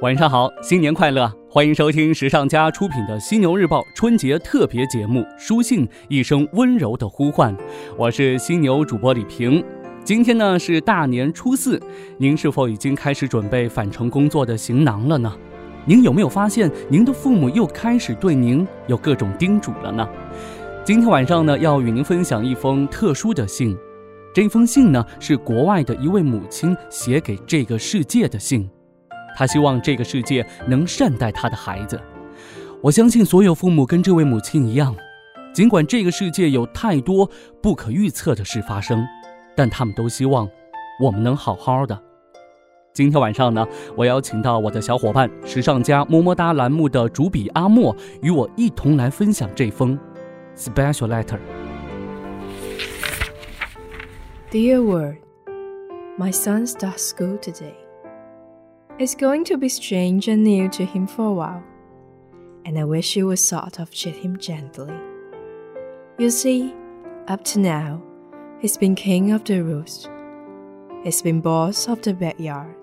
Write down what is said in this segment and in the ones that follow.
晚上好，新年快乐！欢迎收听时尚家出品的《犀牛日报》春节特别节目《书信一声温柔的呼唤》，我是犀牛主播李平。今天呢是大年初四，您是否已经开始准备返程工作的行囊了呢？您有没有发现您的父母又开始对您有各种叮嘱了呢？今天晚上呢要与您分享一封特殊的信，这封信呢是国外的一位母亲写给这个世界的信。他希望这个世界能善待他的孩子。我相信所有父母跟这位母亲一样，尽管这个世界有太多不可预测的事发生，但他们都希望我们能好好的。今天晚上呢，我邀请到我的小伙伴时尚家么么哒栏目的主笔阿莫，与我一同来分享这封 special letter。Dear word, my son starts school today. It's going to be strange and new to him for a while, and I wish you would sort of treat him gently. You see, up to now, he's been king of the roost. He's been boss of the backyard.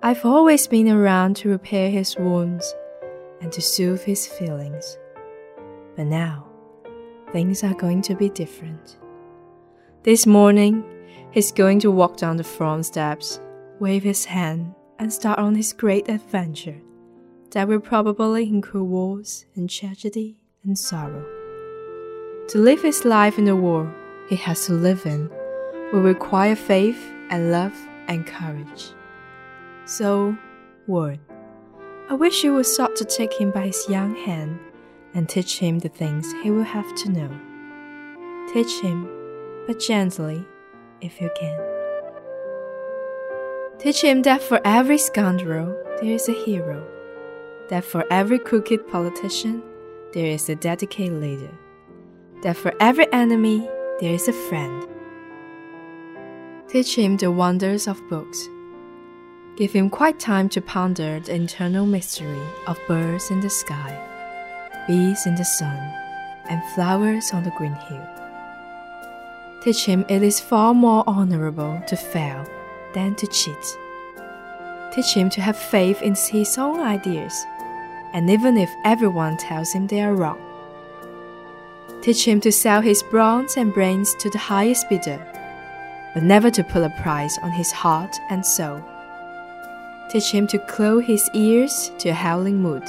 I've always been around to repair his wounds and to soothe his feelings. But now, things are going to be different. This morning, he's going to walk down the front steps, wave his hand, and start on his great adventure that will probably include wars and tragedy and sorrow. To live his life in the world he has to live in will require faith and love and courage. So, word, I wish you would start to take him by his young hand and teach him the things he will have to know. Teach him, but gently, if you can. Teach him that for every scoundrel there is a hero, that for every crooked politician there is a dedicated leader, that for every enemy there is a friend. Teach him the wonders of books. Give him quite time to ponder the internal mystery of birds in the sky, bees in the sun, and flowers on the green hill. Teach him it is far more honorable to fail than to cheat. Teach him to have faith in his own ideas, and even if everyone tells him they are wrong. Teach him to sell his bronze and brains to the highest bidder, but never to put a price on his heart and soul. Teach him to close his ears to a howling mood,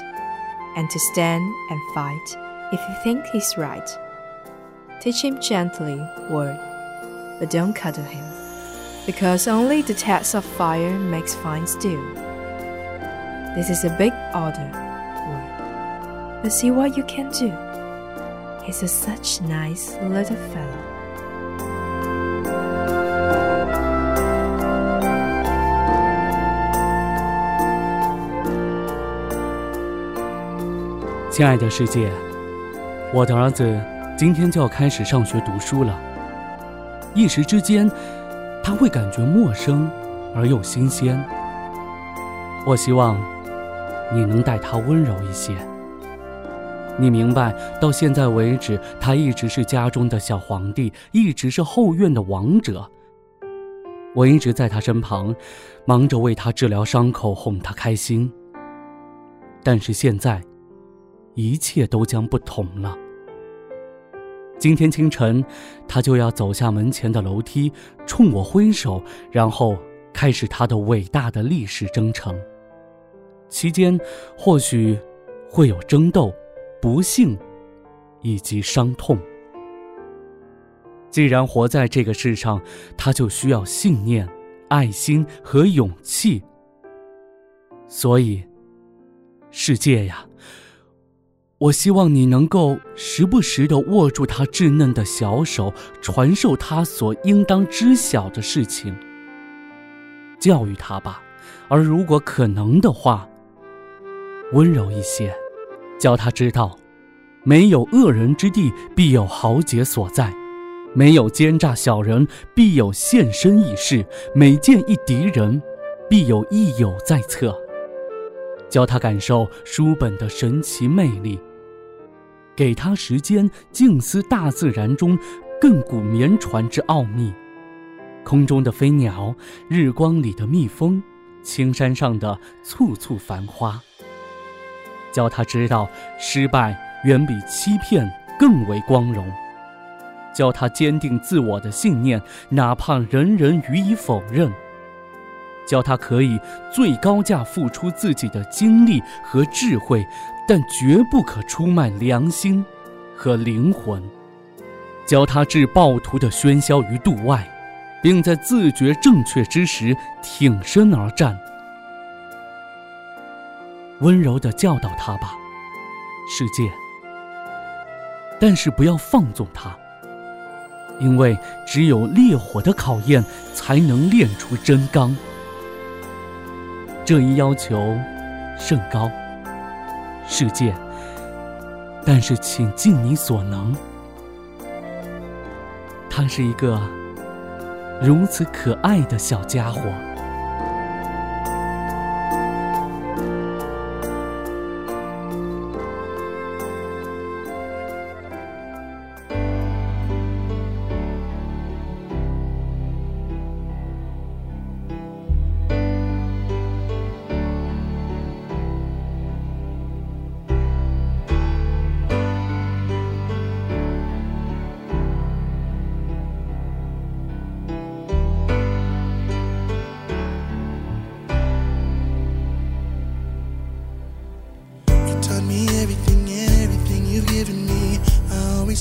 and to stand and fight if he thinks he's right. Teach him gently, word, but don't cuddle him because only the test of fire makes fine steel. This is a big order, word. But see what you can do. He's a such nice little fellow. 亲爱的世界，我的儿子今天就要开始上学读书了。一时之间， 他会感觉陌生而又新鲜。我希望你能待他温柔一些。你明白，到现在为止，他一直是家中的小皇帝，一直是后院的王者。我一直在他身旁，忙着为他治疗伤口，哄他开心。但是现在，一切都将不同了。今天清晨，他就要走下门前的楼梯，冲我挥手，然后开始他的伟大的历史征程。期间或许会有争斗、不幸以及伤痛。既然活在这个世上，他就需要信念、爱心和勇气。所以，世界呀！我希望你能够时不时地握住他稚嫩的小手，传授他所应当知晓的事情，教育他吧。而如果可能的话，温柔一些，教他知道，没有恶人之地，必有豪杰所在；没有奸诈小人，必有献身义士；每见一敌人，必有益友在侧。教他感受书本的神奇魅力。给他时间，静思大自然中亘古绵传之奥秘。空中的飞鸟，日光里的蜜蜂，青山上的簇簇繁花。教他知道失败远比欺骗更为光荣。教他坚定自我的信念，哪怕人人予以否认。教他可以最高价付出自己的精力和智慧，但绝不可出卖良心和灵魂。教他置暴徒的喧嚣于度外，并在自觉正确之时挺身而战。温柔地教导他吧，世界。但是不要放纵他。因为只有烈火的考验，才能炼出真钢。这一要求甚高，世界。但是请尽你所能。他是一个如此可爱的小家伙。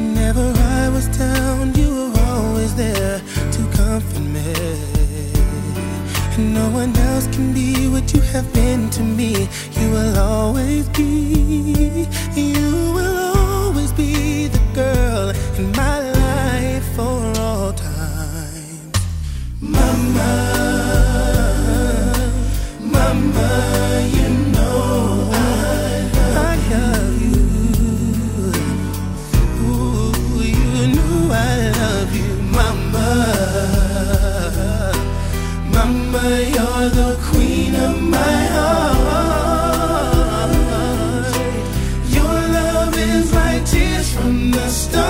Whenever I was down, you were always there to comfort me. And no one else can be what you have been to me. You will always be. You will Mama, you're the queen of my heart. Your love is like tears from the stars.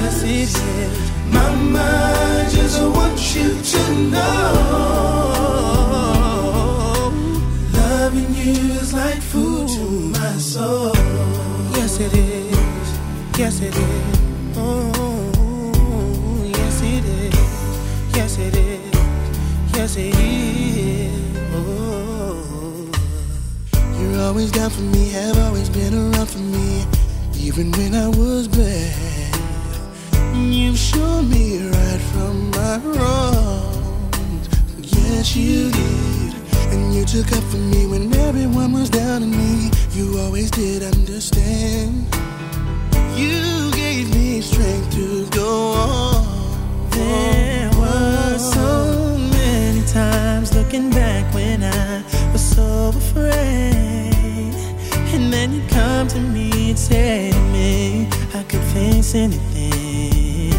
Yes, it is. Mama, I just want you to know. Loving you is like food to my soul. Yes, it is. Yes, it is. You're always down for me, have always been around for me, even when I was bad. You've shown me right from my wrongs. Yes, you did. And you took up for me when everyone was down on me. You always did understand. You gave me strength to go on. There were so times looking back when I was so afraid. And then you come to me and say to me, I could face anything.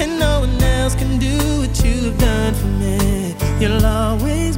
And no one else can do what you've done for me. You'll always